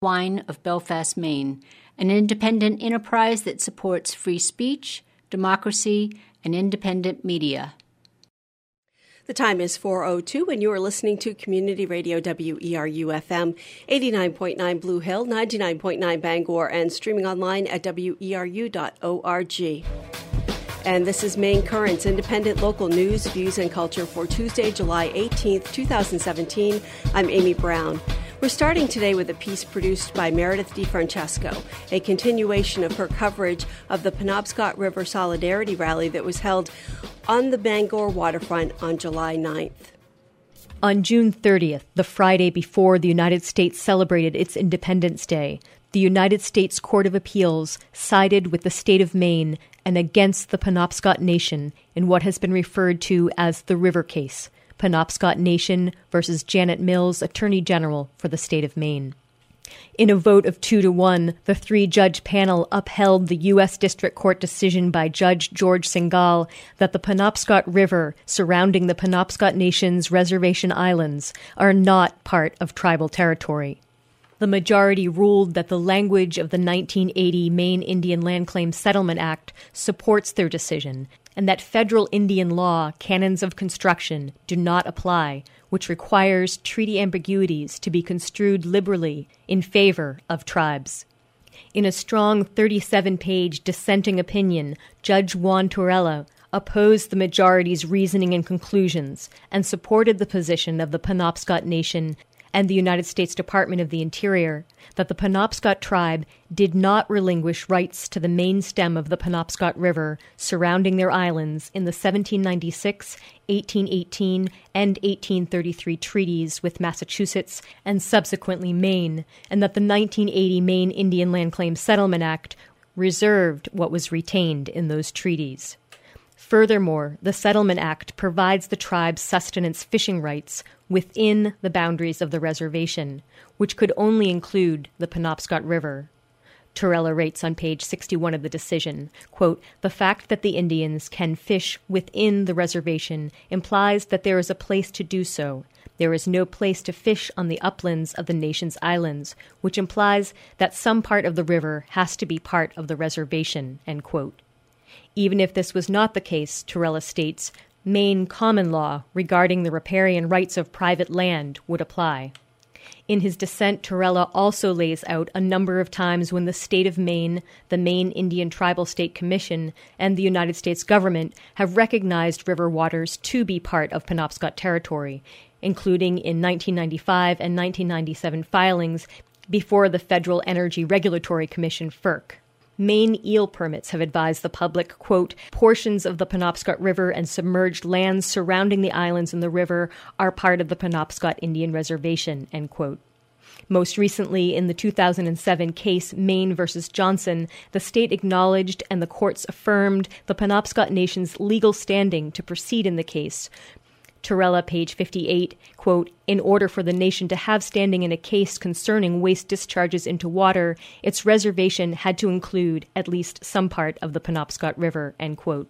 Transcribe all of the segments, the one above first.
Wine of Belfast, Maine, an independent enterprise that supports free speech, democracy, and independent media. The time is 4:02 and you are listening to Community Radio WERU FM 89.9 Blue Hill, 99.9 Bangor and streaming online at weru.org. And this is Maine Currents, independent local news, views and culture for Tuesday, July 18th, 2017. I'm Amy Brown. We're starting today with a piece produced by Meredith DeFrancesco, a continuation of her coverage of the Penobscot River Solidarity Rally that was held on the Bangor waterfront on July 9th. On June 30th, the Friday before the United States celebrated its Independence Day, the United States Court of Appeals sided with the state of Maine and against the Penobscot Nation in what has been referred to as the River Case Penobscot Nation versus Janet Mills, Attorney General for the state of Maine. In a vote of two to one, the three judge panel upheld the U.S. District Court decision by Judge George Singal that the Penobscot River surrounding the Penobscot Nation's reservation islands are not part of tribal territory. The majority ruled that the language of the 1980 Maine Indian Land Claim Settlement Act supports their decision and that federal Indian law canons of construction do not apply, which requires treaty ambiguities to be construed liberally in favor of tribes. In a strong 37 page dissenting opinion, Judge Juan Torruella opposed the majority's reasoning and conclusions and supported the position of the Penobscot Nation and the United States Department of the Interior that the Penobscot tribe did not relinquish rights to the main stem of the Penobscot River surrounding their islands in the 1796, 1818, and 1833 treaties with Massachusetts and subsequently Maine, and that the 1980 Maine Indian Land Claim Settlement Act reserved what was retained in those treaties. Furthermore, the Settlement Act provides the tribe's sustenance fishing rights within the boundaries of the reservation, which could only include the Penobscot River. Torruella rates on page 61 of the decision quote, The fact that the Indians can fish within the reservation implies that there is a place to do so. There is no place to fish on the uplands of the nation's islands, which implies that some part of the river has to be part of the reservation. End quote. Even if this was not the case, Torruella states, Maine common law regarding the riparian rights of private land would apply. In his dissent, Torruella also lays out a number of times when the state of Maine, the Maine Indian Tribal State Commission, and the United States government have recognized river waters to be part of Penobscot territory, including in 1995 and 1997 filings before the Federal Energy Regulatory Commission, FERC. Maine eel permits have advised the public, quote, portions of the Penobscot River and submerged lands surrounding the islands in the river are part of the Penobscot Indian Reservation, end quote. Most recently, in the 2007 case Maine versus Johnson, the state acknowledged and the courts affirmed the Penobscot Nation's legal standing to proceed in the case, Torruella, page 58, quote, In order for the nation to have standing in a case concerning waste discharges into water, its reservation had to include at least some part of the Penobscot River, end quote.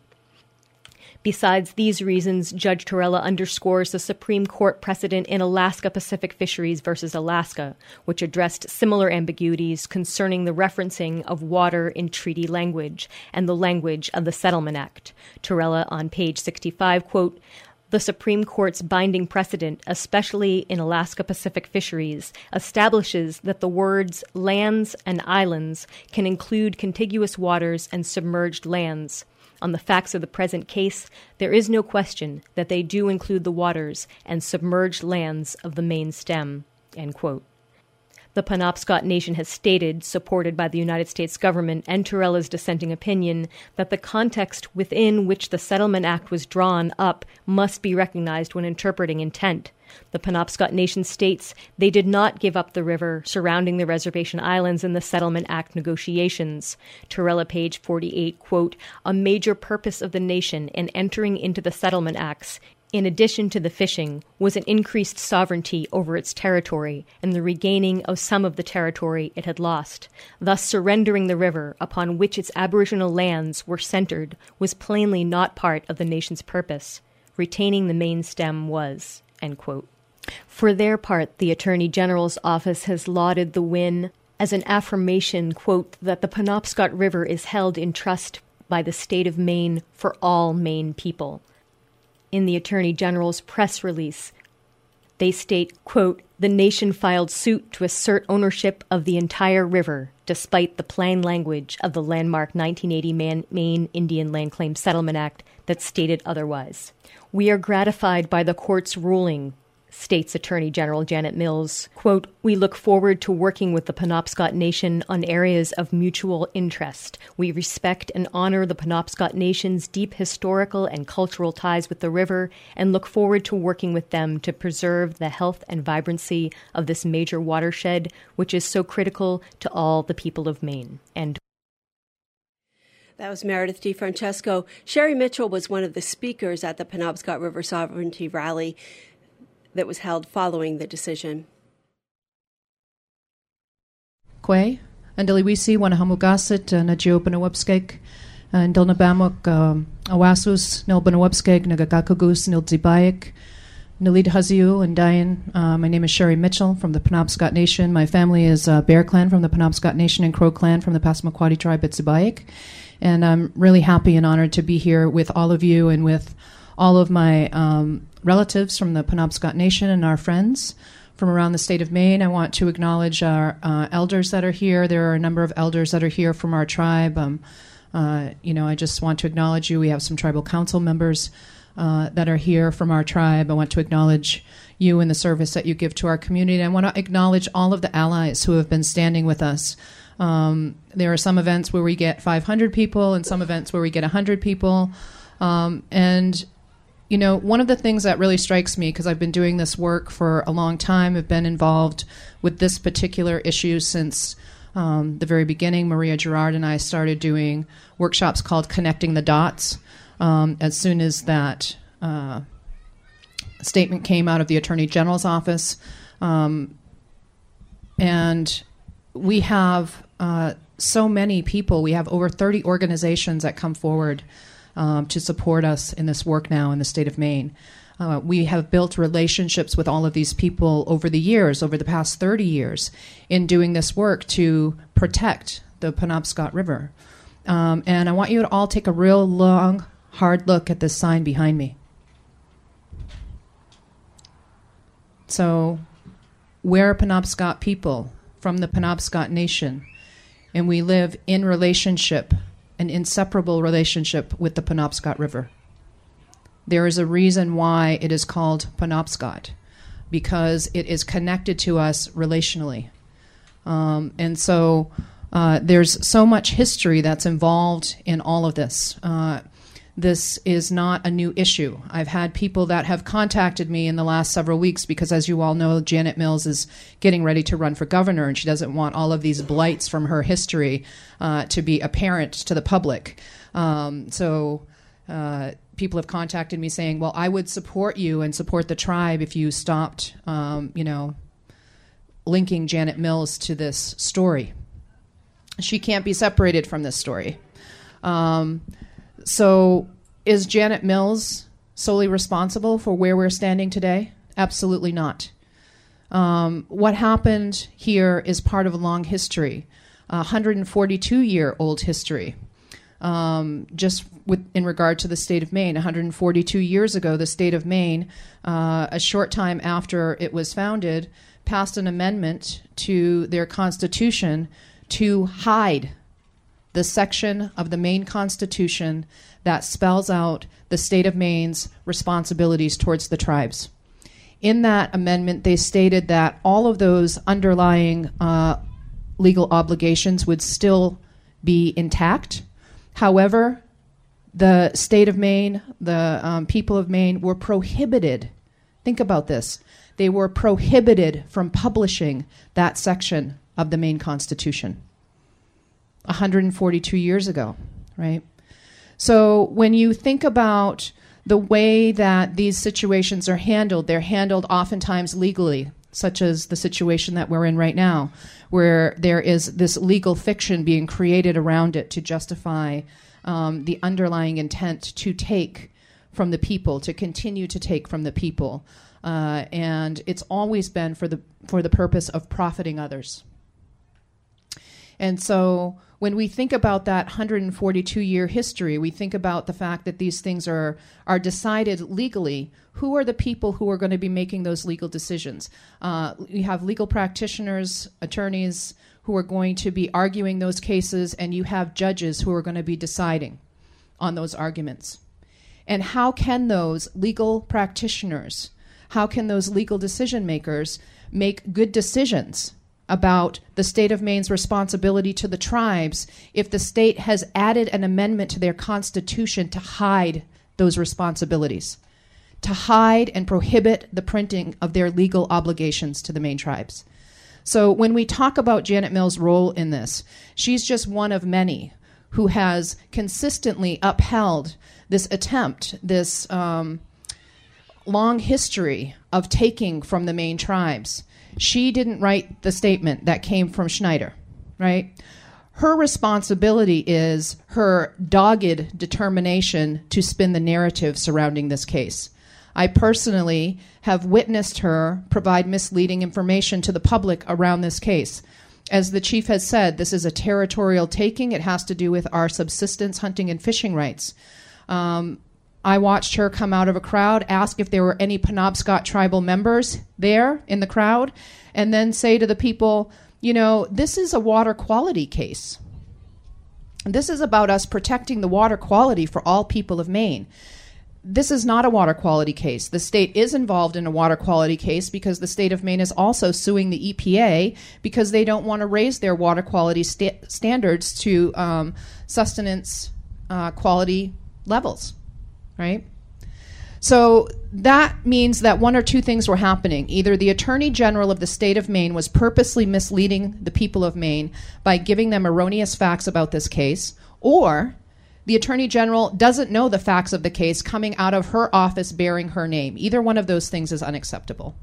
Besides these reasons, Judge Torruella underscores the Supreme Court precedent in Alaska Pacific Fisheries versus Alaska, which addressed similar ambiguities concerning the referencing of water in treaty language and the language of the Settlement Act. Torruella on page 65, quote, the Supreme Court's binding precedent, especially in Alaska Pacific fisheries, establishes that the words lands and islands can include contiguous waters and submerged lands. On the facts of the present case, there is no question that they do include the waters and submerged lands of the main stem. End quote. The Penobscot Nation has stated, supported by the United States government and Torruella's dissenting opinion, that the context within which the Settlement Act was drawn up must be recognized when interpreting intent. The Penobscot Nation states they did not give up the river surrounding the reservation islands in the Settlement Act negotiations. Torruella, page 48, quote, A major purpose of the nation in entering into the Settlement Acts in addition to the fishing, was an increased sovereignty over its territory and the regaining of some of the territory it had lost. Thus, surrendering the river upon which its aboriginal lands were centered was plainly not part of the nation's purpose. Retaining the main stem was. For their part, the Attorney General's office has lauded the win as an affirmation, quote, that the Penobscot River is held in trust by the state of Maine for all Maine people. In the Attorney General's press release, they state, quote, the nation filed suit to assert ownership of the entire river, despite the plain language of the landmark 1980 Man- Maine Indian Land Claim Settlement Act that stated otherwise. We are gratified by the court's ruling states Attorney General Janet Mills, quote, "We look forward to working with the Penobscot Nation on areas of mutual interest. We respect and honor the Penobscot Nation's deep historical and cultural ties with the river and look forward to working with them to preserve the health and vibrancy of this major watershed which is so critical to all the people of Maine." End that was Meredith DeFrancesco. Sherri Mitchell was one of the speakers at the Penobscot River Sovereignty Rally that was held following the decision. Kwe, Andaliwisi, Wanahamugasit, Najiopanawapskek, and Dilnabamuk, Awasus, Nilbanawapskeg, Nagagakugus, Nildzibayik, Nalid Haziu, and Diane. Uh, my name is Sherri Mitchell from the Penobscot Nation. My family is uh, Bear Clan from the Penobscot Nation and Crow Clan from the Passamaquoddy tribe at Zibayik. And I'm really happy and honored to be here with all of you and with all of my um, relatives from the Penobscot Nation and our friends from around the state of Maine. I want to acknowledge our uh, elders that are here. There are a number of elders that are here from our tribe. Um, uh, you know, I just want to acknowledge you. We have some tribal council members uh, that are here from our tribe. I want to acknowledge you and the service that you give to our community. I want to acknowledge all of the allies who have been standing with us. Um, there are some events where we get 500 people and some events where we get 100 people. Um, and you know, one of the things that really strikes me, because I've been doing this work for a long time, I've been involved with this particular issue since um, the very beginning. Maria Girouard and I started doing workshops called Connecting the Dots. Um, as soon as that uh, statement came out of the Attorney General's office, um, and we have uh, so many people, we have over 30 organizations that come forward um, to support us in this work now in the state of Maine. Uh, we have built relationships with all of these people over the years, over the past 30 years, in doing this work to protect the Penobscot River. Um, and I want you to all take a real long, hard look at this sign behind me. So, we're Penobscot people from the Penobscot Nation, and we live in relationship an inseparable relationship with the Penobscot River. There is a reason why it is called Penobscot, because it is connected to us relationally. Um, and so uh, there's so much history that's involved in all of this. Uh, this is not a new issue. I've had people that have contacted me in the last several weeks because, as you all know, Janet Mills is getting ready to run for governor, and she doesn't want all of these blights from her history uh, to be apparent to the public. Um, so. Uh, people have contacted me saying, "Well, I would support you and support the tribe if you stopped, um, you know, linking Janet Mills to this story. She can't be separated from this story." Um, so, is Janet Mills solely responsible for where we're standing today? Absolutely not. Um, what happened here is part of a long history, a 142 year old history. Um, just with, in regard to the state of Maine, 142 years ago, the state of Maine, uh, a short time after it was founded, passed an amendment to their constitution to hide the section of the Maine Constitution that spells out the state of Maine's responsibilities towards the tribes. In that amendment, they stated that all of those underlying uh, legal obligations would still be intact. However, the state of Maine, the um, people of Maine were prohibited. Think about this. They were prohibited from publishing that section of the Maine Constitution. 142 years ago, right? So when you think about the way that these situations are handled, they're handled oftentimes legally, such as the situation that we're in right now, where there is this legal fiction being created around it to justify um, the underlying intent to take from the people, to continue to take from the people. Uh, and it's always been for the, for the purpose of profiting others. And so when we think about that 142 year history, we think about the fact that these things are, are decided legally. Who are the people who are going to be making those legal decisions? Uh, you have legal practitioners, attorneys who are going to be arguing those cases, and you have judges who are going to be deciding on those arguments. And how can those legal practitioners, how can those legal decision makers make good decisions about the state of Maine's responsibility to the tribes if the state has added an amendment to their constitution to hide those responsibilities, to hide and prohibit the printing of their legal obligations to the Maine tribes. So when we talk about Janet Mills' role in this, she's just one of many who has consistently upheld this attempt, this um, long history of taking from the Maine tribes she didn't write the statement that came from Schneider, right? Her responsibility is her dogged determination to spin the narrative surrounding this case. I personally have witnessed her provide misleading information to the public around this case. As the chief has said, this is a territorial taking. It has to do with our subsistence hunting and fishing rights. Um, I watched her come out of a crowd, ask if there were any Penobscot tribal members there in the crowd, and then say to the people, you know, this is a water quality case. This is about us protecting the water quality for all people of Maine. This is not a water quality case. The state is involved in a water quality case because the state of Maine is also suing the EPA because they don't want to raise their water quality sta- standards to um, sustenance uh, quality levels right? So that means that one or two things were happening. Either the Attorney General of the state of Maine was purposely misleading the people of Maine by giving them erroneous facts about this case, or the Attorney General doesn't know the facts of the case coming out of her office bearing her name. Either one of those things is unacceptable.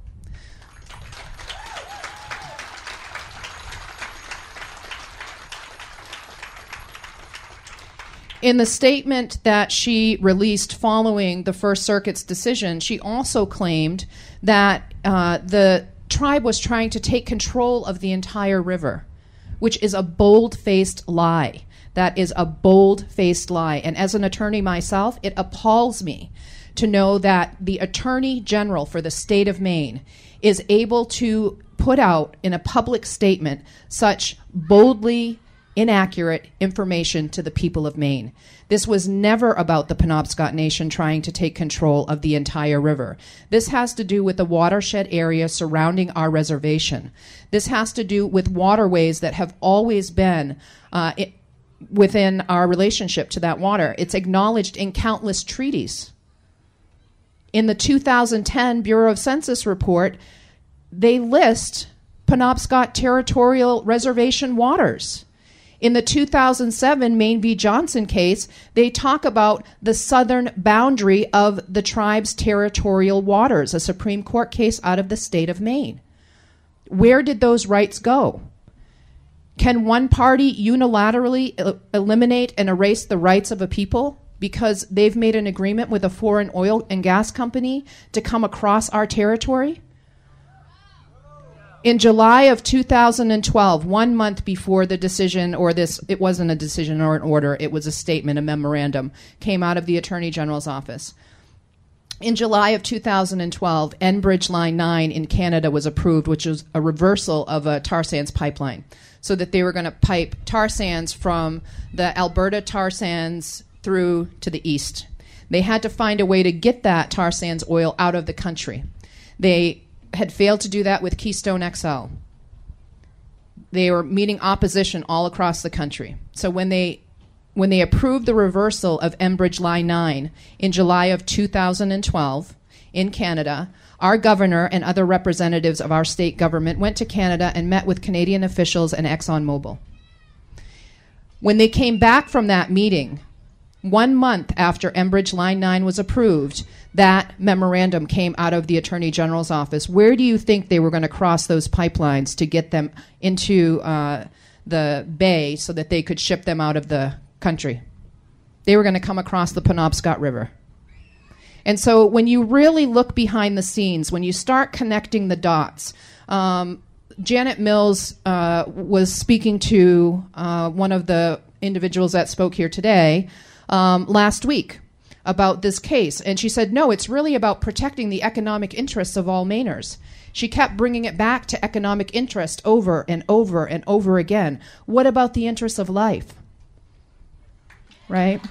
In the statement that she released following the First Circuit's decision, she also claimed that uh, the tribe was trying to take control of the entire river, which is a bold faced lie. That is a bold faced lie. And as an attorney myself, it appalls me to know that the Attorney General for the state of Maine is able to put out in a public statement such boldly inaccurate information to the people of Maine. This was never about the Penobscot Nation trying to take control of the entire river. This has to do with the watershed area surrounding our reservation. This has to do with waterways that have always been uh, it, within our relationship to that water. It's acknowledged in countless treaties. In the 2010 Bureau of Census report, they list Penobscot territorial reservation waters. In the 2007 Maine v. Johnson case, they talk about the southern boundary of the tribe's territorial waters, a Supreme Court case out of the state of Maine. Where did those rights go? Can one party unilaterally eliminate and erase the rights of a people because they've made an agreement with a foreign oil and gas company to come across our territory? In July of 2012, one month before the decision, or this, it wasn't a decision or an order, it was a statement, a memorandum, came out of the Attorney General's office. In July of 2012, Enbridge Line 9 in Canada was approved, which was a reversal of a tar sands pipeline. So that they were going to pipe tar sands from the Alberta tar sands through to the east. They had to find a way to get that tar sands oil out of the country. They had failed to do that with Keystone XL. They were meeting opposition all across the country. So when they when they approved the reversal of Enbridge Line 9 in July of 2012 in Canada, our governor and other representatives of our state government went to Canada and met with Canadian officials and ExxonMobil. When they came back from that meeting, one month after Enbridge Line 9 was approved, that memorandum came out of the Attorney General's office. Where do you think they were going to cross those pipelines to get them into uh, the bay so that they could ship them out of the country? They were going to come across the Penobscot River. And so when you really look behind the scenes, when you start connecting the dots, um, Janet Mills uh, was speaking to uh, one of the individuals that spoke here today um, last week about this case. And she said, no, it's really about protecting the economic interests of all Mainers. She kept bringing it back to economic interest over and over and over again. What about the interests of life? Right?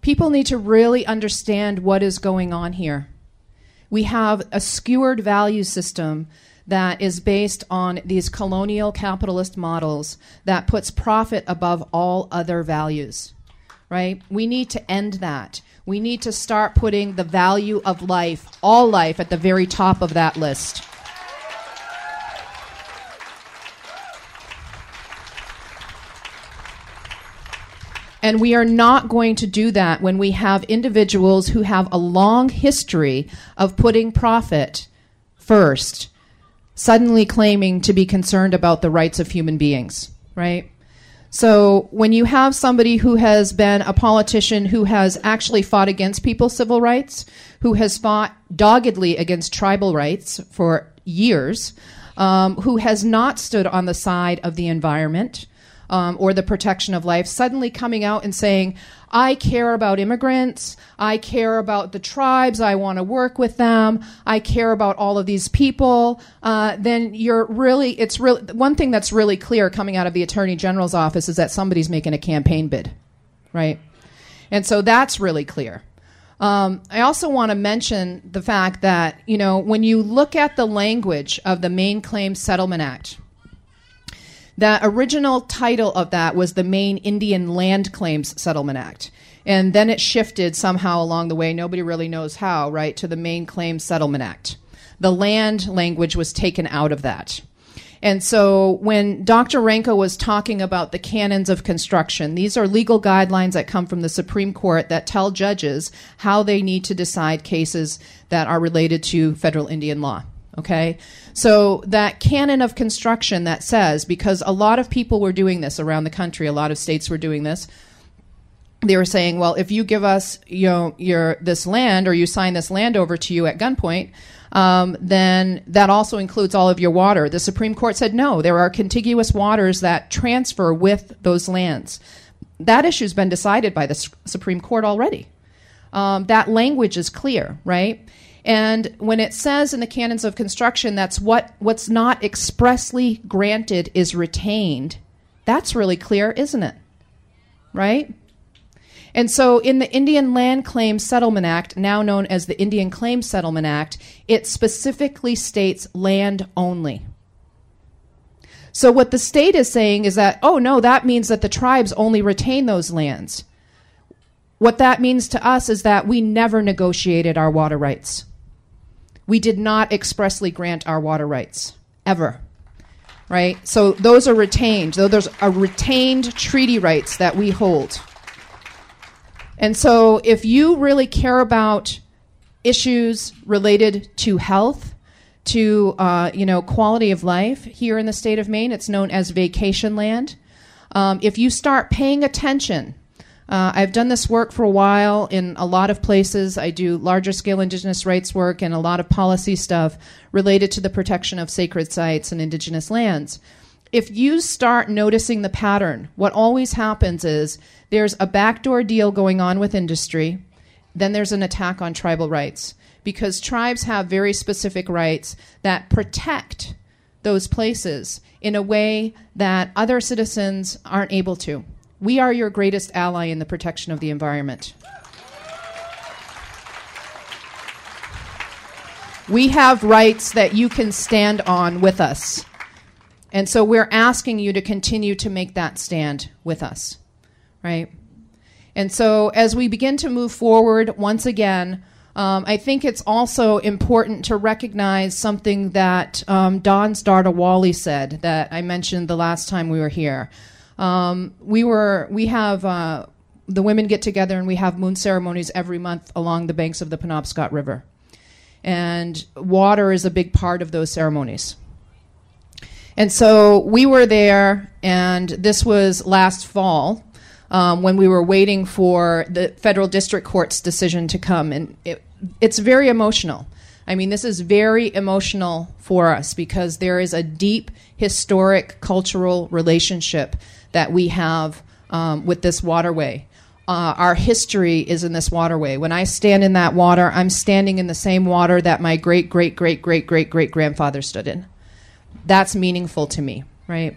People need to really understand what is going on here. We have a skewered value system that is based on these colonial capitalist models that puts profit above all other values. Right? We need to end that. We need to start putting the value of life, all life, at the very top of that list. And we are not going to do that when we have individuals who have a long history of putting profit first, suddenly claiming to be concerned about the rights of human beings, right? So when you have somebody who has been a politician who has actually fought against people's civil rights, who has fought doggedly against tribal rights for years, um, who has not stood on the side of the environment, um, or the protection of life suddenly coming out and saying, I care about immigrants. I care about the tribes. I want to work with them. I care about all of these people. Uh, then you're really, it's really, one thing that's really clear coming out of the Attorney General's office is that somebody's making a campaign bid, right? And so that's really clear. Um, I also want to mention the fact that, you know, when you look at the language of the Maine Claims Settlement Act, the original title of that was the Maine Indian Land Claims Settlement Act. And then it shifted somehow along the way, nobody really knows how, right, to the Maine Claims Settlement Act. The land language was taken out of that. And so when Dr. Ranco was talking about the canons of construction, these are legal guidelines that come from the Supreme Court that tell judges how they need to decide cases that are related to federal Indian law. Okay? So that canon of construction that says, because a lot of people were doing this around the country, a lot of states were doing this, they were saying, well, if you give us you know, your this land or you sign this land over to you at gunpoint, um, then that also includes all of your water. The Supreme Court said no, there are contiguous waters that transfer with those lands. That issue's been decided by the S- Supreme Court already. Um, that language is clear, right? And when it says in the canons of construction that's what what's not expressly granted is retained, that's really clear, isn't it? Right? And so in the Indian Land Claim Settlement Act, now known as the Indian Claim Settlement Act, it specifically states land only. So what the state is saying is that, oh no, that means that the tribes only retain those lands. What that means to us is that we never negotiated our water rights. We did not expressly grant our water rights, ever. Right? So those are retained. So there's a retained treaty rights that we hold. And so if you really care about issues related to health, to uh, you know quality of life here in the state of Maine, it's known as vacation land. Um, if you start paying attention uh, I've done this work for a while in a lot of places. I do larger scale Indigenous rights work and a lot of policy stuff related to the protection of sacred sites and Indigenous lands. If you start noticing the pattern, what always happens is there's a backdoor deal going on with industry, then there's an attack on tribal rights because tribes have very specific rights that protect those places in a way that other citizens aren't able to. We are your greatest ally in the protection of the environment. We have rights that you can stand on with us. And so we're asking you to continue to make that stand with us, right? And so as we begin to move forward, once again, um, I think it's also important to recognize something that um, Don Wally said that I mentioned the last time we were here. Um, we were we have uh, the women get together and we have moon ceremonies every month along the banks of the Penobscot River, and water is a big part of those ceremonies. And so we were there, and this was last fall. um, when we were waiting for the federal district court's decision to come. And it, it's very emotional. I mean, this is very emotional for us because there is a deep historic cultural relationship that we have um, with this waterway. Uh, our history is in this waterway. When I stand in that water, I'm standing in the same water that my great, great, great, great, great, great grandfather stood in. That's meaningful to me, right?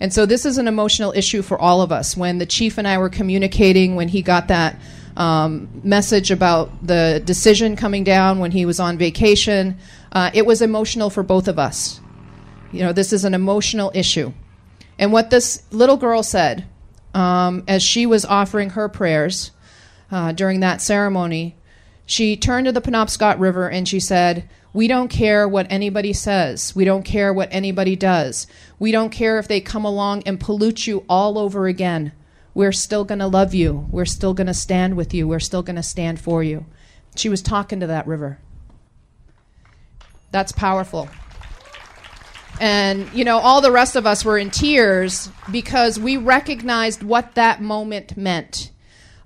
And so this is an emotional issue for all of us. When the chief and I were communicating, when he got that um, message about the decision coming down when he was on vacation, uh, it was emotional for both of us. You know, this is an emotional issue. And what this little girl said um, as she was offering her prayers uh, during that ceremony, she turned to the Penobscot River and she said, we don't care what anybody says. We don't care what anybody does. We don't care if they come along and pollute you all over again. We're still going to love you. We're still going to stand with you. We're still going to stand for you. She was talking to that river. That's powerful. And, you know, all the rest of us were in tears because we recognized what that moment meant.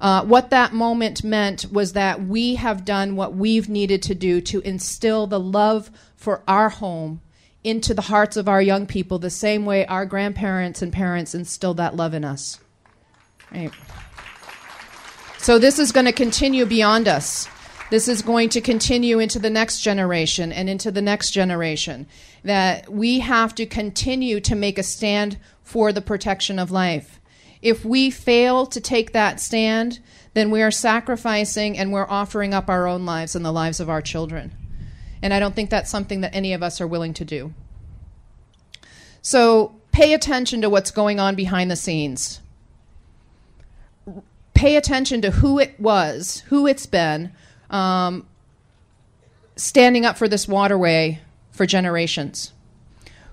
Uh, what that moment meant was that we have done what we've needed to do to instill the love for our home into the hearts of our young people the same way our grandparents and parents instilled that love in us. Right. So this is going to continue beyond us. This is going to continue into the next generation and into the next generation. That we have to continue to make a stand for the protection of life. If we fail to take that stand, then we are sacrificing and we're offering up our own lives and the lives of our children. And I don't think that's something that any of us are willing to do. So pay attention to what's going on behind the scenes. Pay attention to who it was, who it's been, um, standing up for this waterway for generations.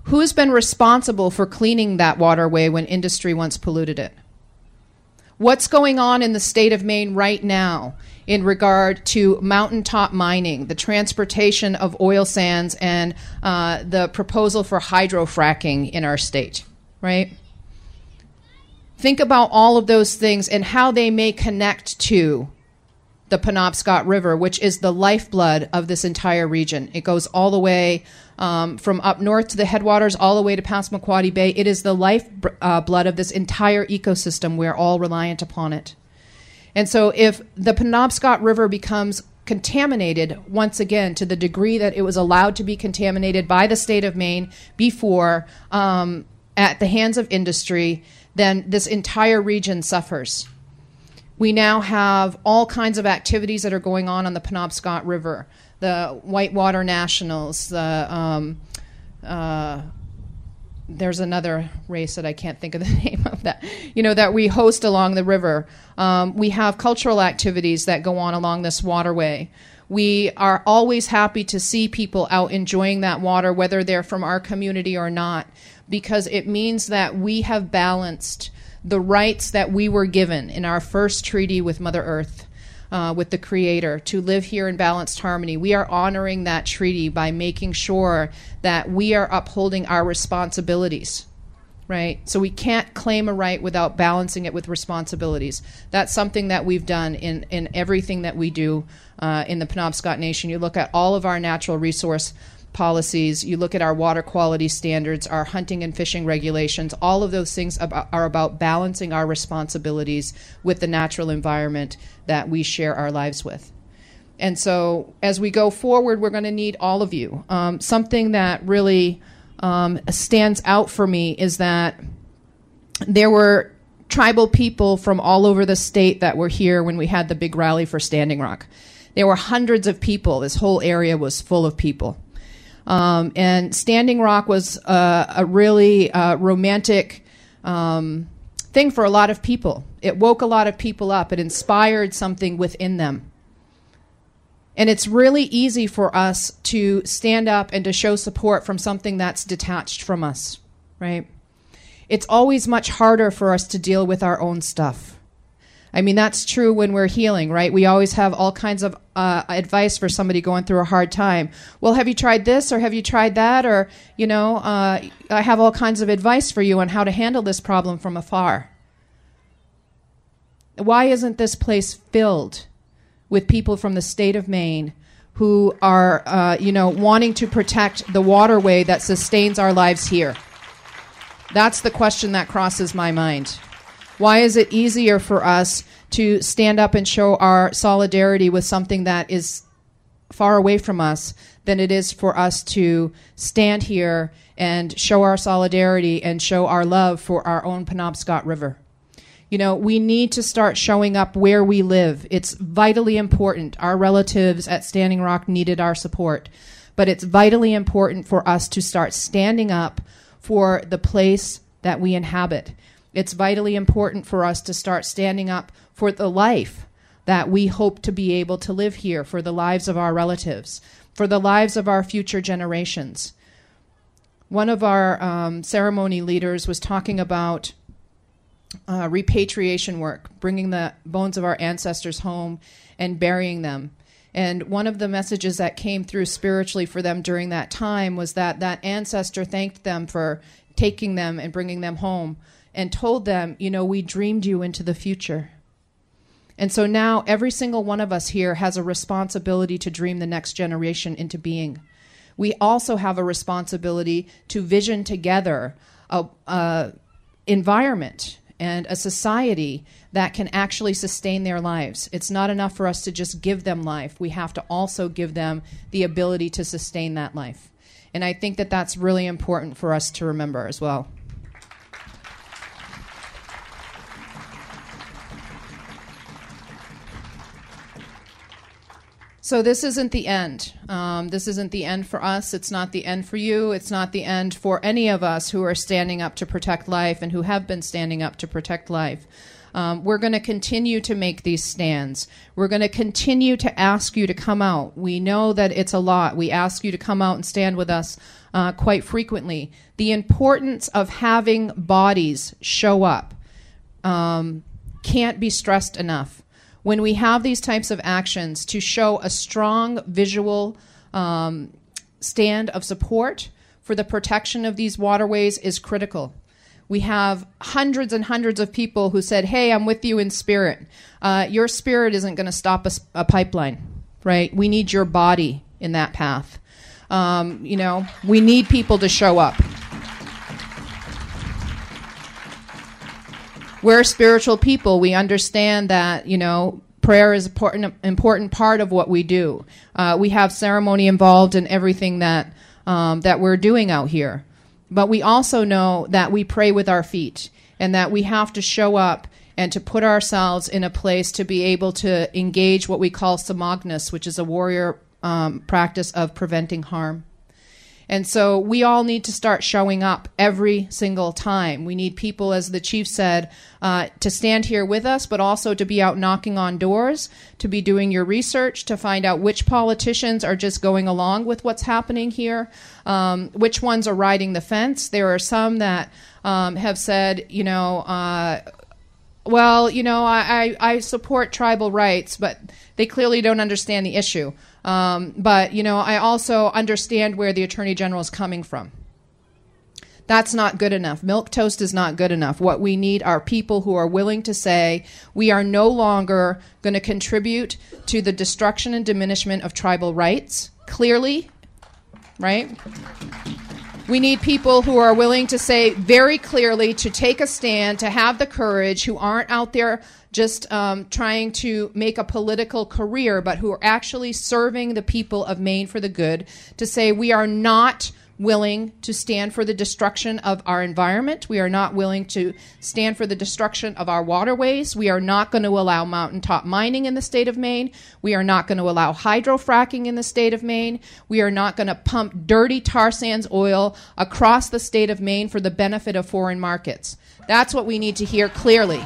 Who's been responsible for cleaning that waterway when industry once polluted it? What's going on in the state of Maine right now in regard to mountaintop mining, the transportation of oil sands, and uh, the proposal for hydrofracking in our state, right? Think about all of those things and how they may connect to the Penobscot River, which is the lifeblood of this entire region. It goes all the way um, from up north to the headwaters, all the way to Passamaquoddy Bay. It is the lifeblood uh, of this entire ecosystem. We're all reliant upon it. And so, if the Penobscot River becomes contaminated once again to the degree that it was allowed to be contaminated by the state of Maine before um, at the hands of industry, then this entire region suffers. We now have all kinds of activities that are going on on the Penobscot River. The Whitewater Nationals, the um, uh, there's another race that I can't think of the name of that, you know, that we host along the river. Um, we have cultural activities that go on along this waterway. We are always happy to see people out enjoying that water, whether they're from our community or not, because it means that we have balanced the rights that we were given in our first treaty with Mother Earth. Uh, with the Creator to live here in balanced harmony. We are honoring that treaty by making sure that we are upholding our responsibilities, right? So we can't claim a right without balancing it with responsibilities. That's something that we've done in, in everything that we do uh, in the Penobscot Nation. You look at all of our natural resource policies, you look at our water quality standards, our hunting and fishing regulations, all of those things are about balancing our responsibilities with the natural environment that we share our lives with. And so, as we go forward, we're going to need all of you. Um, something that really um, stands out for me is that there were tribal people from all over the state that were here when we had the big rally for Standing Rock. There were hundreds of people. This whole area was full of people. Um, and Standing Rock was uh, a really uh, romantic um, thing for a lot of people. It woke a lot of people up, it inspired something within them. And it's really easy for us to stand up and to show support from something that's detached from us, right? It's always much harder for us to deal with our own stuff. I mean, that's true when we're healing, right? We always have all kinds of uh, advice for somebody going through a hard time. Well, have you tried this or have you tried that? Or, you know, uh, I have all kinds of advice for you on how to handle this problem from afar. Why isn't this place filled with people from the state of Maine who are, uh, you know, wanting to protect the waterway that sustains our lives here? That's the question that crosses my mind. Why is it easier for us to stand up and show our solidarity with something that is far away from us than it is for us to stand here and show our solidarity and show our love for our own Penobscot River? You know, we need to start showing up where we live. It's vitally important. Our relatives at Standing Rock needed our support, but it's vitally important for us to start standing up for the place that we inhabit. It's vitally important for us to start standing up for the life that we hope to be able to live here, for the lives of our relatives, for the lives of our future generations. One of our um, ceremony leaders was talking about uh, repatriation work, bringing the bones of our ancestors home and burying them. And one of the messages that came through spiritually for them during that time was that that ancestor thanked them for taking them and bringing them home and told them, you know, we dreamed you into the future. And so now every single one of us here has a responsibility to dream the next generation into being. We also have a responsibility to vision together a, a environment and a society that can actually sustain their lives. It's not enough for us to just give them life. We have to also give them the ability to sustain that life. And I think that that's really important for us to remember as well. So this isn't the end. Um, this isn't the end for us. It's not the end for you. It's not the end for any of us who are standing up to protect life and who have been standing up to protect life. Um, we're going to continue to make these stands. We're going to continue to ask you to come out. We know that it's a lot. We ask you to come out and stand with us uh, quite frequently. The importance of having bodies show up um, can't be stressed enough when we have these types of actions to show a strong visual um, stand of support for the protection of these waterways is critical. We have hundreds and hundreds of people who said, Hey, I'm with you in spirit. Uh, your spirit isn't going to stop a, a, pipeline, right? We need your body in that path. Um, you know, we need people to show up. We're spiritual people. We understand that, you know, prayer is an important, important part of what we do. Uh, we have ceremony involved in everything that, um, that we're doing out here. But we also know that we pray with our feet and that we have to show up and to put ourselves in a place to be able to engage what we call samagnas, which is a warrior um, practice of preventing harm. And so we all need to start showing up every single time. We need people, as the chief said, uh, to stand here with us, but also to be out knocking on doors, to be doing your research, to find out which politicians are just going along with what's happening here, um, which ones are riding the fence. There are some that um, have said, you know, uh, well, you know, I, I, I support tribal rights, but they clearly don't understand the issue. Um, but, you know, I also understand where the Attorney General is coming from. That's not good enough. Milk toast is not good enough. What we need are people who are willing to say, we are no longer going to contribute to the destruction and diminishment of tribal rights, clearly, right? We need people who are willing to say very clearly, to take a stand, to have the courage, who aren't out there just um, trying to make a political career, but who are actually serving the people of Maine for the good, to say we are not willing to stand for the destruction of our environment. We are not willing to stand for the destruction of our waterways. We are not going to allow mountaintop mining in the state of Maine. We are not going to allow hydrofracking in the state of Maine. We are not going to pump dirty tar sands oil across the state of Maine for the benefit of foreign markets. That's what we need to hear clearly.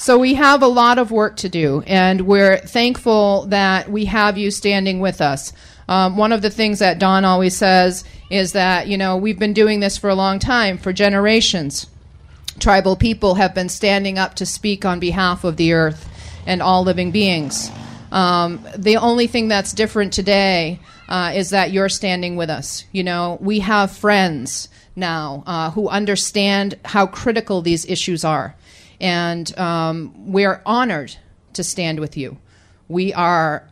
So we have a lot of work to do, and we're thankful that we have you standing with us. Um, one of the things that Don always says is that, you know, we've been doing this for a long time, for generations. Tribal people have been standing up to speak on behalf of the earth and all living beings. Um, the only thing that's different today uh, is that you're standing with us. You know, we have friends now uh, who understand how critical these issues are. And um, we're honored to stand with you. We are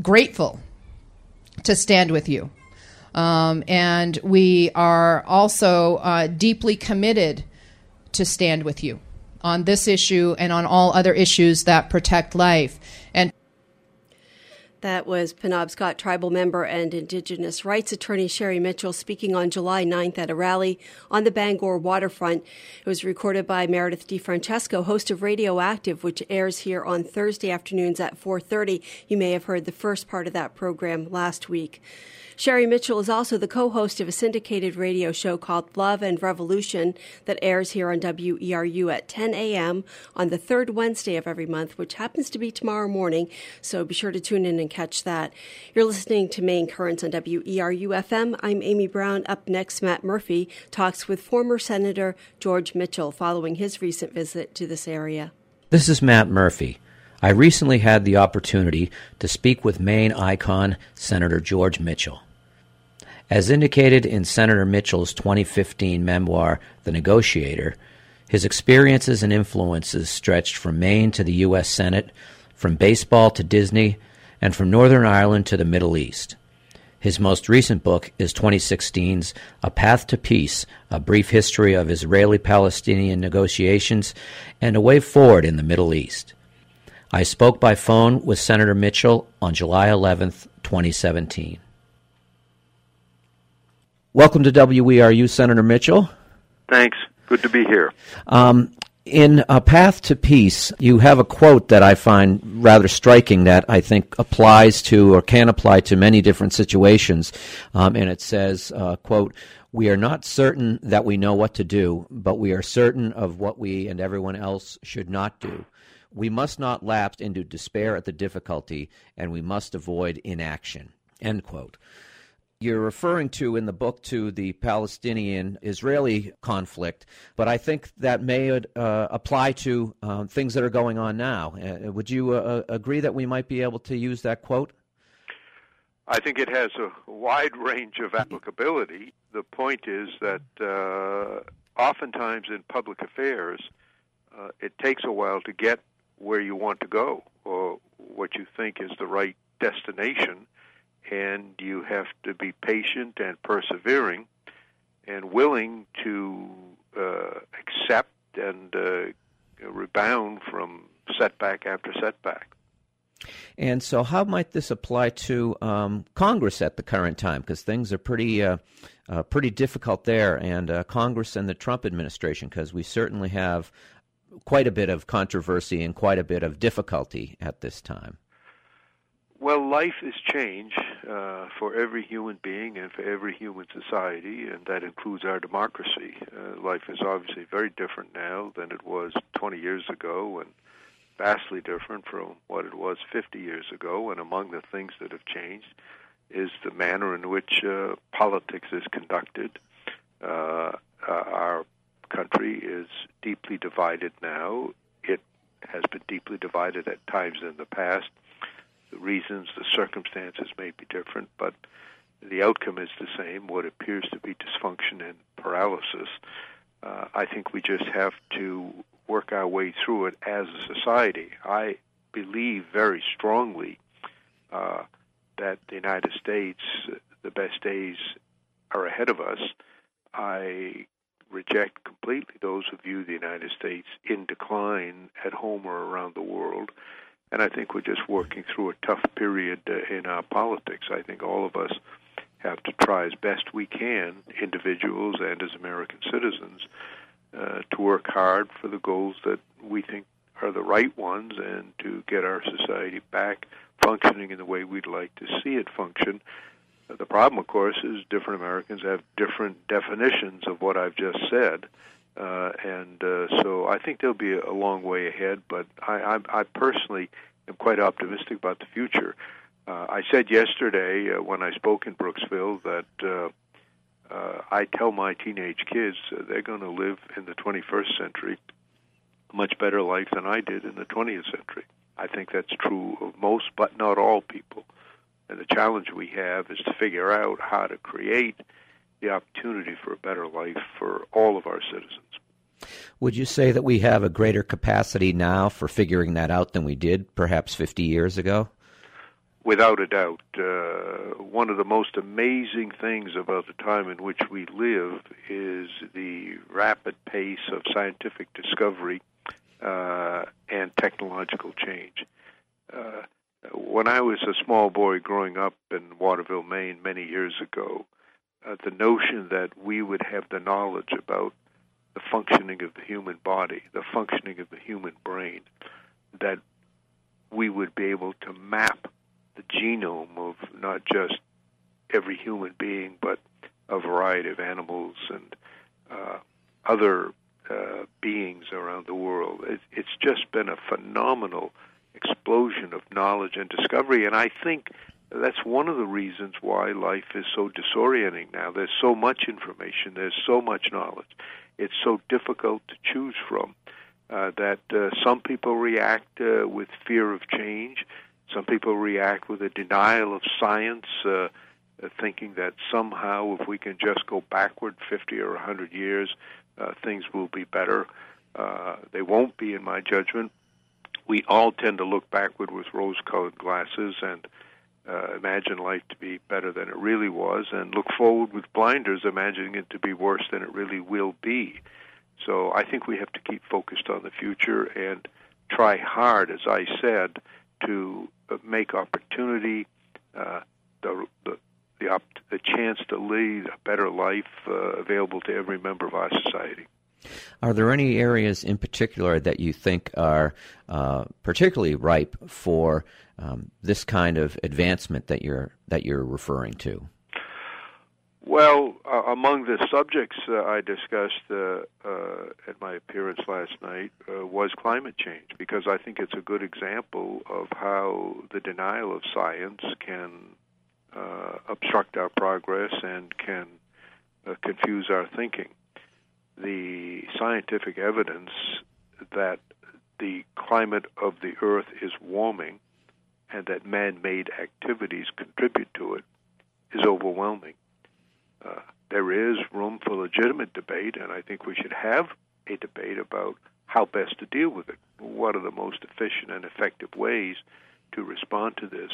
grateful to stand with you. Um, and we are also uh, deeply committed to stand with you on this issue and on all other issues that protect life. That was Penobscot tribal member and Indigenous rights attorney Sherri Mitchell speaking on July 9th at a rally on the Bangor waterfront. It was recorded by Meredith DeFrancesco, host of Radioactive, which airs here on Thursday afternoons at 4:30. You may have heard the first part of that program last week. Sherri Mitchell is also the co host of a syndicated radio show called Love and Revolution that airs here on WERU at 10 a.m. on the third Wednesday of every month, which happens to be tomorrow morning. So be sure to tune in and catch that. You're listening to Maine Currents on WERU FM. I'm Amy Brown. Up next, Matt Murphy talks with former Senator George Mitchell following his recent visit to this area. This is Matt Murphy. I recently had the opportunity to speak with Maine icon Senator George Mitchell. As indicated in Senator Mitchell's 2015 memoir, The Negotiator, his experiences and influences stretched from Maine to the U.S. Senate, from baseball to Disney, and from Northern Ireland to the Middle East. His most recent book is 2016's A Path to Peace A Brief History of Israeli Palestinian Negotiations and a Way Forward in the Middle East. I spoke by phone with Senator Mitchell on July 11, 2017. Welcome to WERU, Senator Mitchell. Thanks. Good to be here. Um, in A Path to Peace, you have a quote that I find rather striking that I think applies to or can apply to many different situations. Um, and it says, uh, quote, we are not certain that we know what to do, but we are certain of what we and everyone else should not do. We must not lapse into despair at the difficulty, and we must avoid inaction. End quote. You're referring to in the book to the Palestinian Israeli conflict, but I think that may uh, apply to uh, things that are going on now. Uh, would you uh, uh, agree that we might be able to use that quote? I think it has a wide range of applicability. The point is that uh, oftentimes in public affairs, it takes a while to get where you want to go or what you think is the right destination, and you have to be patient and persevering and willing to uh, accept and uh, rebound from setback after setback. And so, how might this apply to um, Congress at the current time? Because things are pretty, uh, uh, pretty difficult there, and uh, Congress and the Trump administration. Because we certainly have quite a bit of controversy and quite a bit of difficulty at this time. Well, life is change uh, for every human being and for every human society, and that includes our democracy. Uh, life is obviously very different now than it was 20 years ago, and vastly different from what it was 50 years ago. And among the things that have changed is the manner in which uh, politics is conducted. Uh, uh, our country is deeply divided now. It has been deeply divided at times in the past. The reasons, the circumstances may be different, but the outcome is the same what appears to be dysfunction and paralysis. Uh, I think we just have to work our way through it as a society. I believe very strongly uh, that the United States, the best days are ahead of us. I reject completely those who view the United States in decline at home or around the world. And I think we're just working through a tough period uh, in our politics. I think all of us have to try as best we can, individuals and as American citizens, uh, to work hard for the goals that we think are the right ones and to get our society back functioning in the way we'd like to see it function the problem, of course, is different Americans have different definitions of what I've just said. Uh, and uh, so I think there'll be a, long way ahead, but I, I, I personally am quite optimistic about the future. Uh, I said yesterday uh, when I spoke in Brooksville that uh, uh, I tell my teenage kids uh, they're going to live in the 21st century a much better life than I did in the 20th century. I think that's true of most, but not all people. And the challenge we have is to figure out how to create the opportunity for a better life for all of our citizens. Would you say that we have a greater capacity now for figuring that out than we did perhaps 50 years ago? Without a doubt. Uh, one of the most amazing things about the time in which we live is the rapid pace of scientific discovery uh, and technological change. Uh, when I was a small boy growing up in Waterville, Maine, many years ago, uh, the notion that we would have the knowledge about the functioning of the human body, the functioning of the human brain, that we would be able to map the genome of not just every human being, but a variety of animals and uh, other uh, beings around the world. It, it's just been a phenomenal explosion of knowledge and discovery, and I think that's one of the reasons why life is so disorienting now. There's so much information, there's so much knowledge. It's so difficult to choose from uh, that uh, some people react uh, with fear of change. Some people react with a denial of science, uh, uh, thinking that somehow if we can just go backward 50 or 100 years, uh, things will be better. Uh, they won't be, in my judgment. We all tend to look backward with rose colored glasses and uh, imagine life to be better than it really was, and look forward with blinders, imagining it to be worse than it really will be. So I think we have to keep focused on the future and try hard, as I said, to uh, make opportunity, uh, the, the the, op- the chance to lead a better life uh, available to every member of our society. Are there any areas in particular that you think are uh, particularly ripe for um, this kind of advancement that you're that you're referring to? Well, uh, among the subjects uh, I discussed uh, uh, at my appearance last night uh, was climate change, because I think it's a good example of how the denial of science can obstruct our progress and can confuse our thinking. The scientific evidence that the climate of the Earth is warming and that man made activities contribute to it is overwhelming. Uh, there is room for legitimate debate, and I think we should have a debate about how best to deal with it. What are the most efficient and effective ways to respond to this?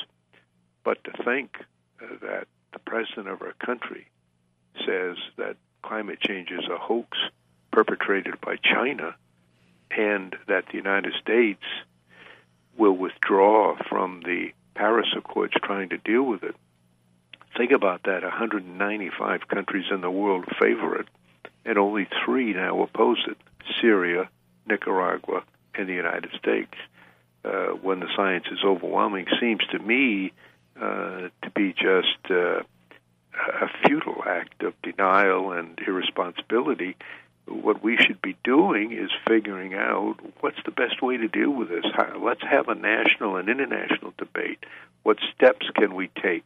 But to think uh, that the president of our country says that climate change is a hoax perpetrated by China and that the United States will withdraw from the Paris Accords trying to deal with it. Think about that 195 countries in the world favor it, and only three now oppose it Syria, Nicaragua, and the United States. Uh, when the science is overwhelming, seems to me uh, to be just uh, a futile act of denial and irresponsibility what we should be doing is figuring out what's the best way to deal with this. How, let's have a national and international debate. What steps can we take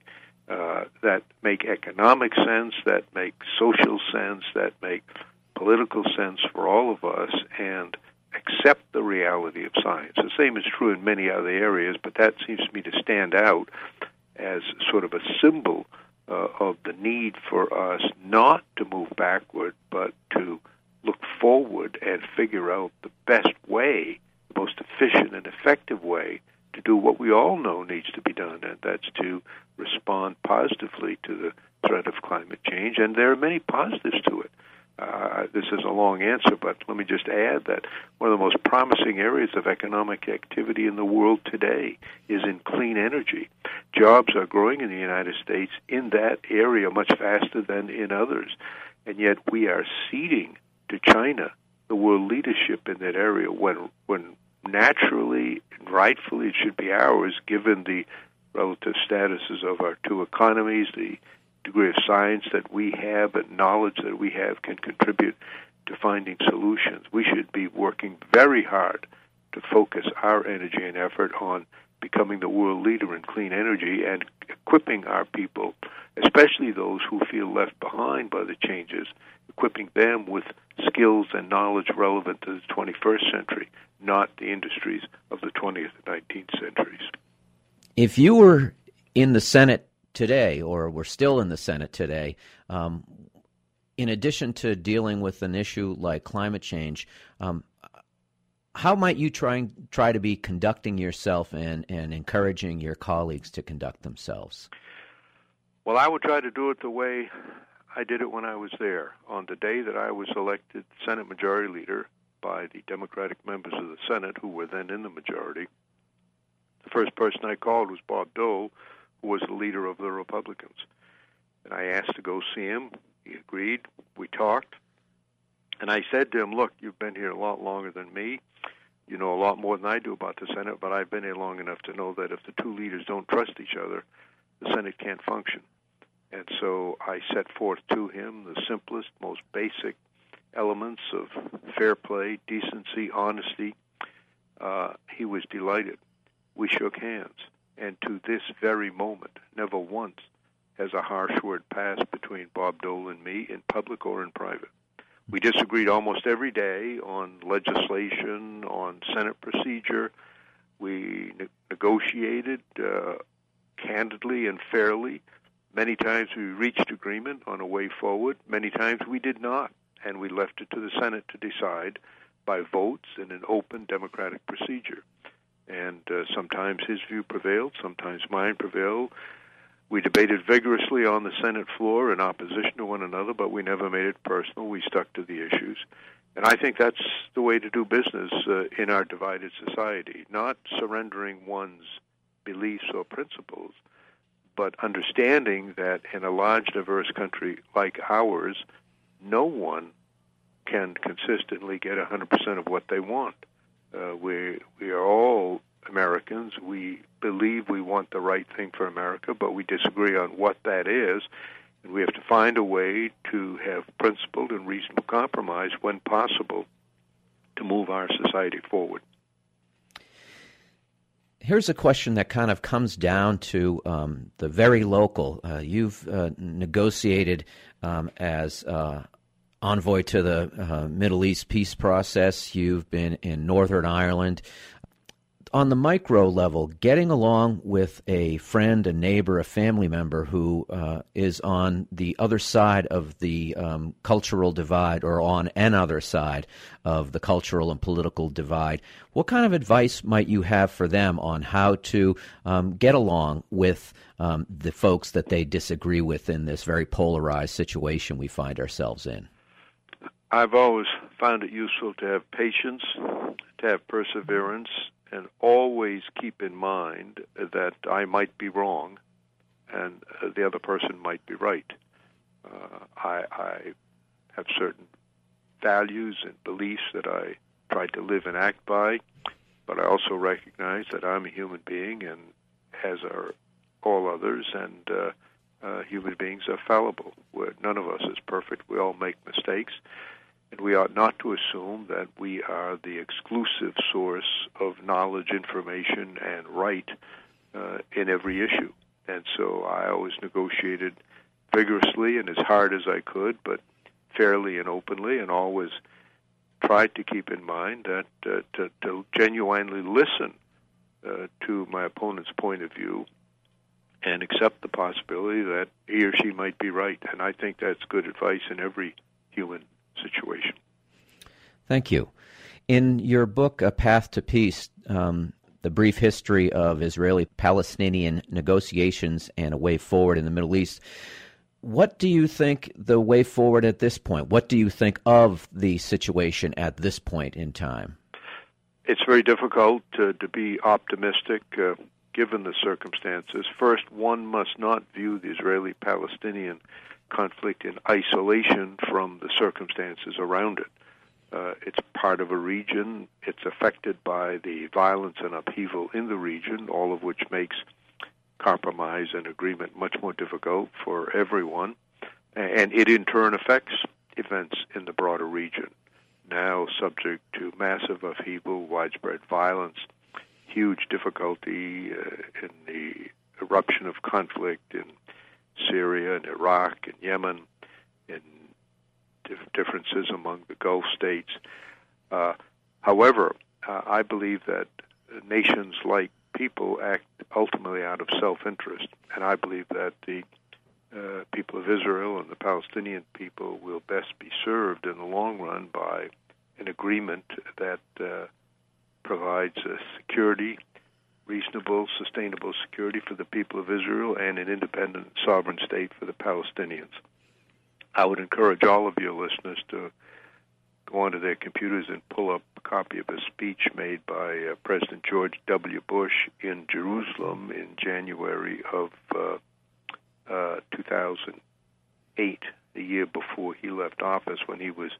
uh, that make economic sense, that make social sense, that make political sense for all of us, and accept the reality of science. The same is true in many other areas, but that seems to me to stand out as sort of a symbol uh, of the need for us not to move backward, but to look forward and figure out the best way, the most efficient and effective way to do what we all know needs to be done, and that's to respond positively to the threat of climate change. And there are many positives to it. Uh, this is a long answer, but let me just add that one of the most promising areas of economic activity in the world today is in clean energy. Jobs are growing in the United States in that area much faster than in others, and yet we are ceding to China the world leadership in that area when when naturally and rightfully it should be ours given the relative statuses of our two economies, the degree of science that we have and knowledge that we have can contribute to finding solutions. We should be working very hard to focus our energy and effort on becoming the world leader in clean energy and equipping our people, especially those who feel left behind by the changes, equipping them with skills and knowledge relevant to the 21st century, not the industries of the 20th and 19th centuries. If you were in the Senate today, or we're still in the Senate today, um, in addition to dealing with an issue like climate change, um, how might you try try to be conducting yourself and, and encouraging your colleagues to conduct themselves? Well, I would try to do it the way I did it when I was there. On the day that I was elected Senate Majority Leader by the Democratic members of the Senate, who were then in the majority, the first person I called was Bob Dole, was the leader of the Republicans. And I asked to go see him. He agreed. We talked. And I said to him, Look, you've been here a lot longer than me. You know a lot more than I do about the Senate, but I've been here long enough to know that if the two leaders don't trust each other, the Senate can't function. And so I set forth to him the simplest, most basic elements of fair play, decency, honesty. Uh, he was delighted. We shook hands. And to this very moment, never once has a harsh word passed between Bob Dole and me in public or in private. We disagreed almost every day on legislation, on Senate procedure. We ne- negotiated uh, candidly and fairly. Many times we reached agreement on a way forward. Many times we did not, and we left it to the Senate to decide by votes in an open democratic procedure. And uh, sometimes his view prevailed, sometimes mine prevailed. We debated vigorously on the Senate floor in opposition to one another, but we never made it personal. We stuck to the issues. And I think that's the way to do business uh, in our divided society, not surrendering one's beliefs or principles, but understanding that in a large, diverse country like ours, no one can consistently get 100% of what they want. Uh, we we are all Americans. We believe we want the right thing for America, but we disagree on what that is. And we have to find a way to have principled and reasonable compromise when possible to move our society forward. Here's a question that kind of comes down to um, the very local. Uh, you've uh, negotiated um, as uh, envoy to the uh, Middle East peace process. You've been in Northern Ireland on the micro level, getting along with a friend, a neighbor, a family member who uh, is on the other side of the um, cultural divide or on another side of the cultural and political divide, what kind of advice might you have for them on how to um, get along with um, the folks that they disagree with in this very polarized situation we find ourselves in? I've always found it useful to have patience, to have perseverance, and always keep in mind that I might be wrong and uh, the other person might be right. Uh, I, I have certain values and beliefs that I try to live and act by, but I also recognize that I'm a human being, and as are all others, and uh, uh, human beings are fallible. We're, none of us is perfect. We all make mistakes, and we ought not to assume that we are the exclusive source of knowledge, information, and right uh, in every issue. And so I always negotiated vigorously and as hard as I could, but fairly and openly, and always tried to keep in mind that uh, to, to, genuinely listen uh, to my opponent's point of view and accept the possibility that he or she might be right. And I think that's good advice in every human situation. Thank you. In your book, A Path to Peace, um, the brief history of Israeli Palestinian negotiations and a way forward in the Middle East, what do you think the way forward at this point? What do you think of the situation at this point in time? It's very difficult to, to be optimistic uh, given the circumstances. First, one must not view the Israeli Palestinian conflict in isolation from the circumstances around it. Uh, it's part of a region. It's affected by the violence and upheaval in the region, all of which makes compromise and agreement much more difficult for everyone. And it in turn affects events in the broader region, now subject to massive upheaval, widespread violence, huge difficulty uh, in the eruption of conflict in Syria and Iraq and Yemen, and dif- differences among the Gulf states. Uh, however, uh, I believe that nations like people act ultimately out of self-interest, and I believe that the uh, people of Israel and the Palestinian people will best be served in the long run by an agreement that uh, provides security, reasonable, sustainable security for the people of Israel, and an independent sovereign state for the Palestinians. I would encourage all of your listeners to go onto their computers and pull up a copy of a speech made by uh, President George W. Bush in Jerusalem in January of uh, uh, 2008, the year before he left office, when he was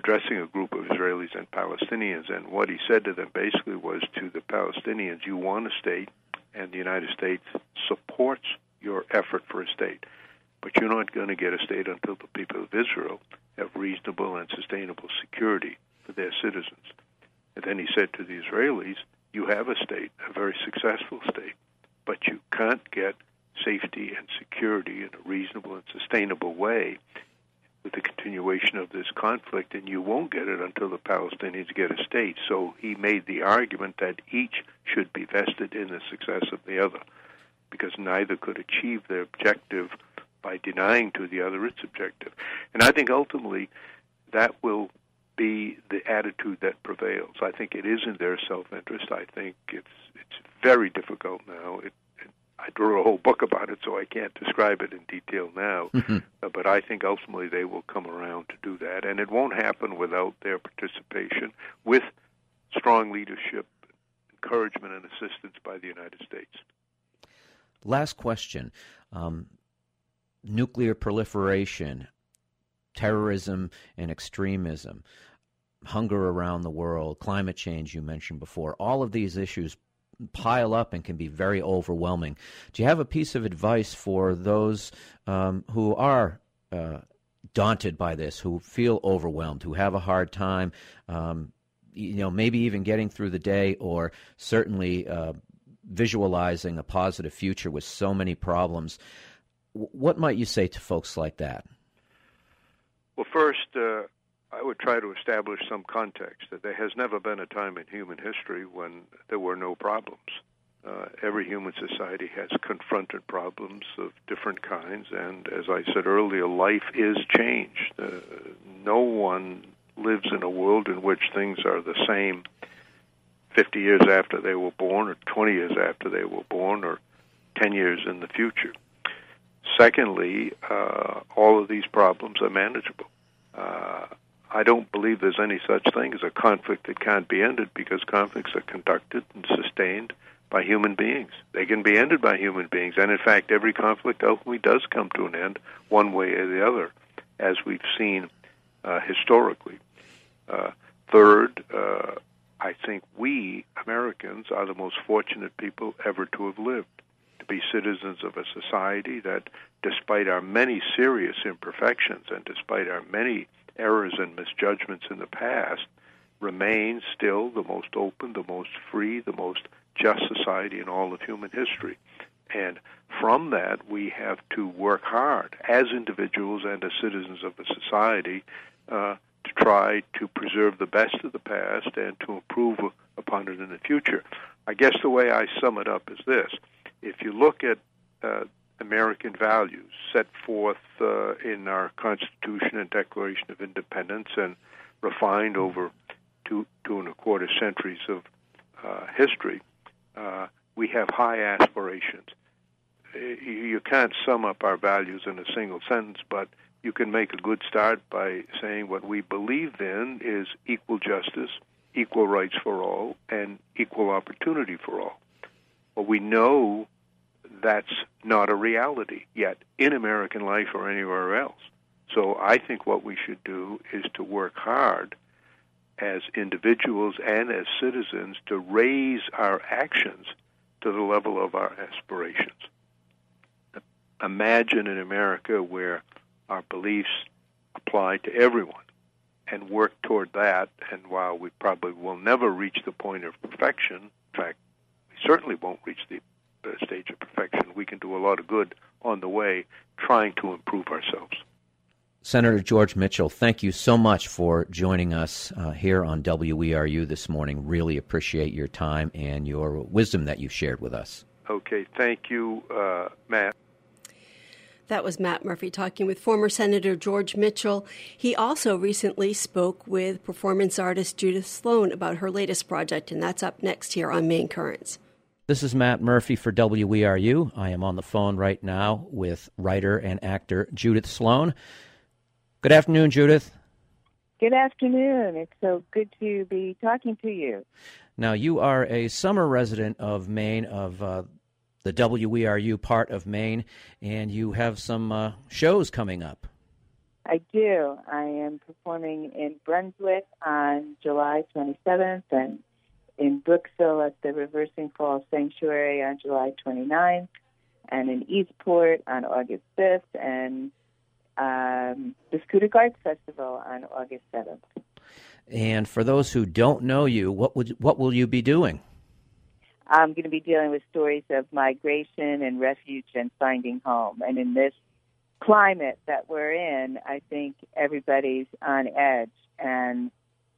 addressing a group of Israelis and Palestinians. And what he said to them basically was to the Palestinians, You want a state, and the United States supports your effort for a state. But you're not going to get a state until the people of Israel have reasonable and sustainable security for their citizens. And then he said to the Israelis, You have a state, a very successful state, but you can't get safety and security in a reasonable and sustainable way with the continuation of this conflict, and you won't get it until the Palestinians get a state. So he made the argument that each should be vested in the success of the other, because neither could achieve their objective by denying to the other its objective. And I think ultimately that will be the attitude that prevails. I think it is in their self-interest. I think it's it's very difficult now. It, I drew a whole book about it, so I can't describe it in detail now. Mm-hmm. Uh, but I think ultimately they will come around to do that, and it won't happen without their participation, with strong leadership, encouragement, and assistance by the United States. Last question. Um, nuclear proliferation, terrorism and extremism, hunger around the world, climate change, you mentioned before, all of these issues pile up and can be very overwhelming. Do you have a piece of advice for those um, who are uh, daunted by this, who feel overwhelmed, who have a hard time, um, you know, maybe even getting through the day, or certainly uh, visualizing a positive future with so many problems? What might you say to folks like that? Well, first, uh, I would try to establish some context that there has never been a time in human history when there were no problems. Uh, every human society has confronted problems of different kinds, and as I said earlier, life is changed. Uh, no one lives in a world in which things are the same 50 years after they were born, or 20 years after they were born, or 10 years in the future. Secondly, uh, all of these problems are manageable. I don't believe there's any such thing as a conflict that can't be ended because conflicts are conducted and sustained by human beings. They can be ended by human beings, and in fact, every conflict ultimately does come to an end one way or the other, as we've seen uh, historically. Uh, third, uh, I think we Americans are the most fortunate people ever to have lived to be citizens of a society that, despite our many serious imperfections and despite our many errors and misjudgments in the past, remains still the most open, the most free, the most just society in all of human history. And from that, we have to work hard as individuals and as citizens of a society uh, to try to preserve the best of the past and to improve upon it in the future. I guess the way I sum it up is this if you look at uh, American values set forth uh, in our Constitution and Declaration of Independence and refined over two, two and a quarter centuries of uh, history, uh, we have high aspirations. You can't sum up our values in a single sentence, but you can make a good start by saying what we believe in is equal justice, equal rights for all, and equal opportunity for all. Well, we know that's not a reality yet in American life or anywhere else. So I think what we should do is to work hard as individuals and as citizens to raise our actions to the level of our aspirations. Imagine an America where our beliefs apply to everyone and work toward that. And while we probably will never reach the point of perfection, in fact, we certainly won't reach the stage of perfection, we can do a lot of good on the way trying to improve ourselves. Senator George Mitchell, thank you so much for joining us uh, here on WERU this morning. Really appreciate your time and your wisdom that you've shared with us. Okay, thank you, uh, Matt. That was Matt Murphy talking with former Senator George Mitchell. He also recently spoke with performance artist Judith Sloan about her latest project, and that's up next here on Maine Currents. This is Matt Murphy for WERU. I am on the phone right now with writer and actor Judith Sloan. Good afternoon, Judith. Good afternoon. It's so good to be talking to you. Now, you are a summer resident of Maine, of uh, the WERU part of Maine, and you have some uh, shows coming up. I do. I am performing in Brunswick on July 27th and in Brooksville at the Reversing Falls Sanctuary on July 29th and in Eastport on August 5th and um, the Schoodic Arts Festival on August 7th. And for those who don't know you, what would what will you be doing? I'm going to be dealing with stories of migration and refuge and finding home. And in this climate that we're in, I think everybody's on edge. And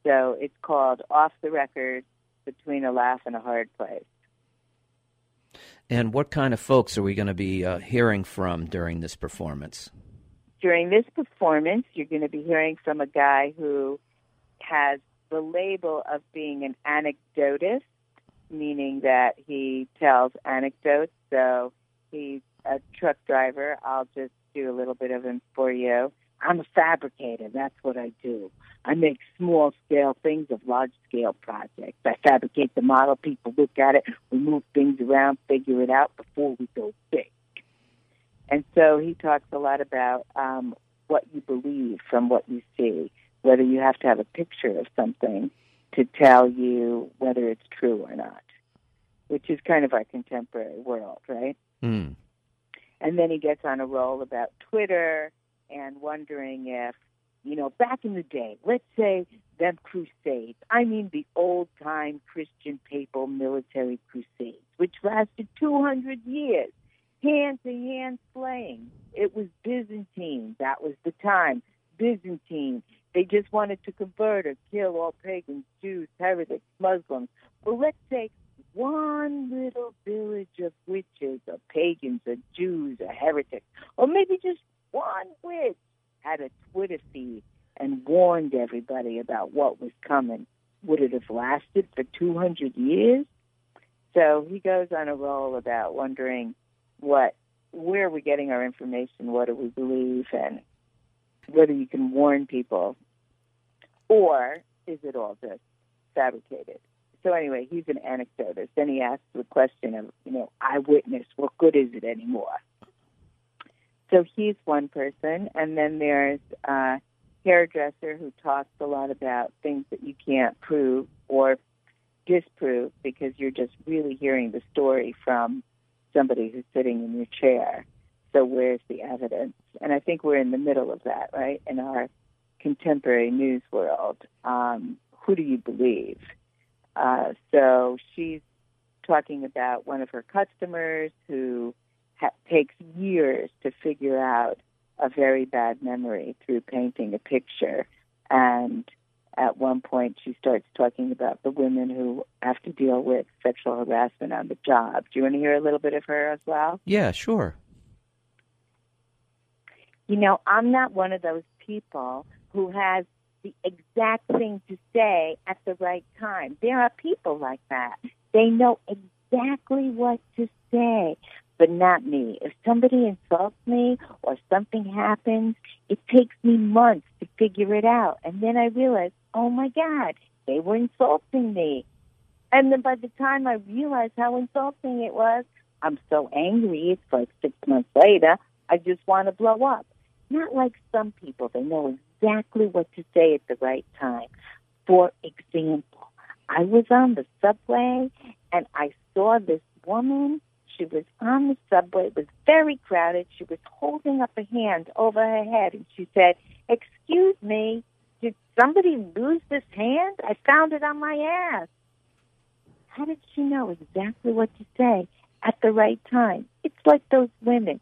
so it's called Off the Record Between a Laugh and a Hard Place. And what kind of folks are we going to be uh, hearing from during this performance? During this performance, you're going to be hearing from a guy who has the label of being an anecdotist meaning that he tells anecdotes. So he's a truck driver. I'll just do a little bit of him for you. I'm a fabricator. That's what I do. I make small scale things of large scale projects. I fabricate the model. People look at it. We move things around, figure it out before we go big. And so he talks a lot about um, what you believe from what you see, whether you have to have a picture of something to tell you whether it's true or not, which is kind of our contemporary world, right? Mm. And then he gets on a roll about Twitter and wondering if, you know, back in the day, let's say them crusades, I mean the old time Christian papal military crusades, which lasted 200 years, hand to hand slaying. It was Byzantine. That was the time. Byzantine. They just wanted to convert or kill all pagans, Jews, heretics, Muslims. Well, let's say one little village of witches or pagans or Jews or heretics, or maybe just one witch had a Twitter feed and warned everybody about what was coming. Would it have lasted for 200 years? So he goes on a roll about wondering what, where are we getting our information? What do we believe? And whether you can warn people or is it all just fabricated? So anyway, he's an anecdotist. Then he asks the question of, you know, eyewitness, what good is it anymore? So he's one person, and then there's a hairdresser who talks a lot about things that you can't prove or disprove because you're just really hearing the story from somebody who's sitting in your chair. So where's the evidence? And I think we're in the middle of that, right? In our contemporary news world, um, who do you believe? Uh, so she's talking about one of her customers who ha- takes years to figure out a very bad memory through painting a picture. And at one point, she starts talking about the women who have to deal with sexual harassment on the job. Do you want to hear a little bit of her as well? Yeah, sure. You know, I'm not one of those people who has the exact thing to say at the right time. There are people like that. They know exactly what to say, but not me. If somebody insults me or something happens, it takes me months to figure it out. And then I realize, oh my God, they were insulting me. And then by the time I realize how insulting it was, I'm so angry. It's like six months later. I just want to blow up. Not like some people. They know exactly what to say at the right time. For example, I was on the subway and I saw this woman. She was on the subway. It was very crowded. She was holding up a hand over her head and she said, Excuse me, did somebody lose this hand? I found it on my ass. How did she know exactly what to say at the right time? It's like those women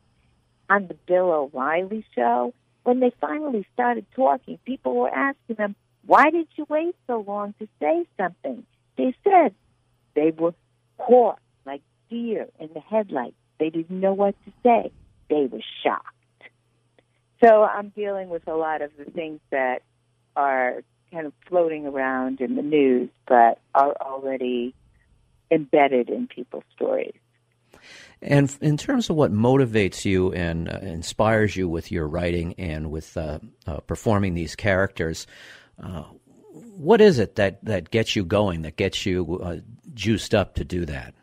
on the Bill O'Reilly show, when they finally started talking, people were asking them, why did you wait so long to say something? They said they were caught deer in the headlights. They didn't know what to say. They were shocked. So I'm dealing with a lot of the things that are kind of floating around in the news, but are already embedded in people's stories. And in terms of what motivates you and uh, inspires you with your writing and with uh, uh, performing these characters, uh, what is it that, that gets you going, that gets you uh, juiced up to do that?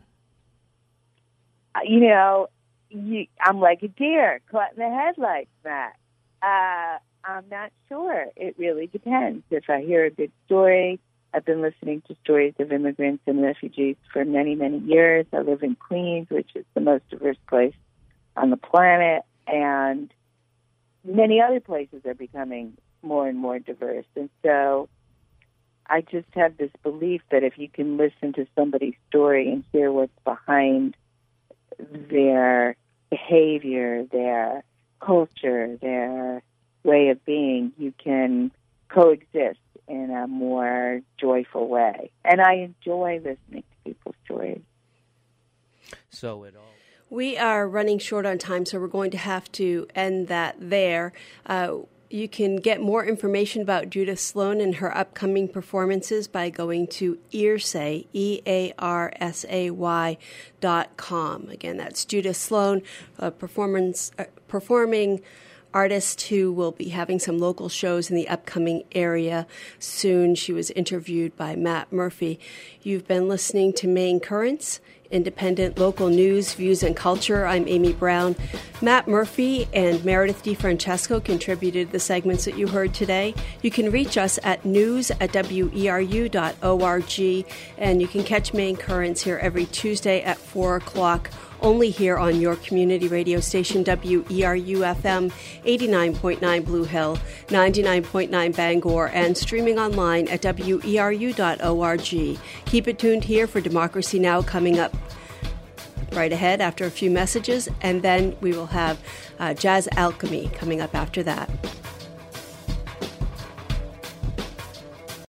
You know, you, I'm like a deer caught in the headlights, Matt. Uh, I'm not sure. It really depends. If I hear a good story, I've been listening to stories of immigrants and refugees for many, many years. I live in Queens, which is the most diverse place on the planet, and many other places are becoming more and more diverse. And so I just have this belief that if you can listen to somebody's story and hear what's behind their behavior, their culture, their way of being, you can coexist in a more joyful way. And I enjoy listening to people's stories. So it all. We are running short on time, so we're going to have to end that there. Uh, you can get more information about Judith Sloan and her upcoming performances by going to earsay, E A R S A Y dot com. Again, that's Judith Sloan, uh, performance, uh, performing artist who will be having some local shows in the upcoming area soon. She was interviewed by Matt Murphy. You've been listening to Maine Currents, independent local news, views, and culture. I'm Amy Brown. Matt Murphy and Meredith DeFrancesco contributed the segments that you heard today. You can reach us at news at weru.org, and you can catch Maine Currents here every Tuesday at 4 o'clock only here on your community radio station WERU FM 89.9 Blue Hill, 99.9 Bangor, and streaming online at weru.org. Keep it tuned here for Democracy Now! coming up right ahead after a few messages, and then we will have uh, Jazz Alchemy coming up after that.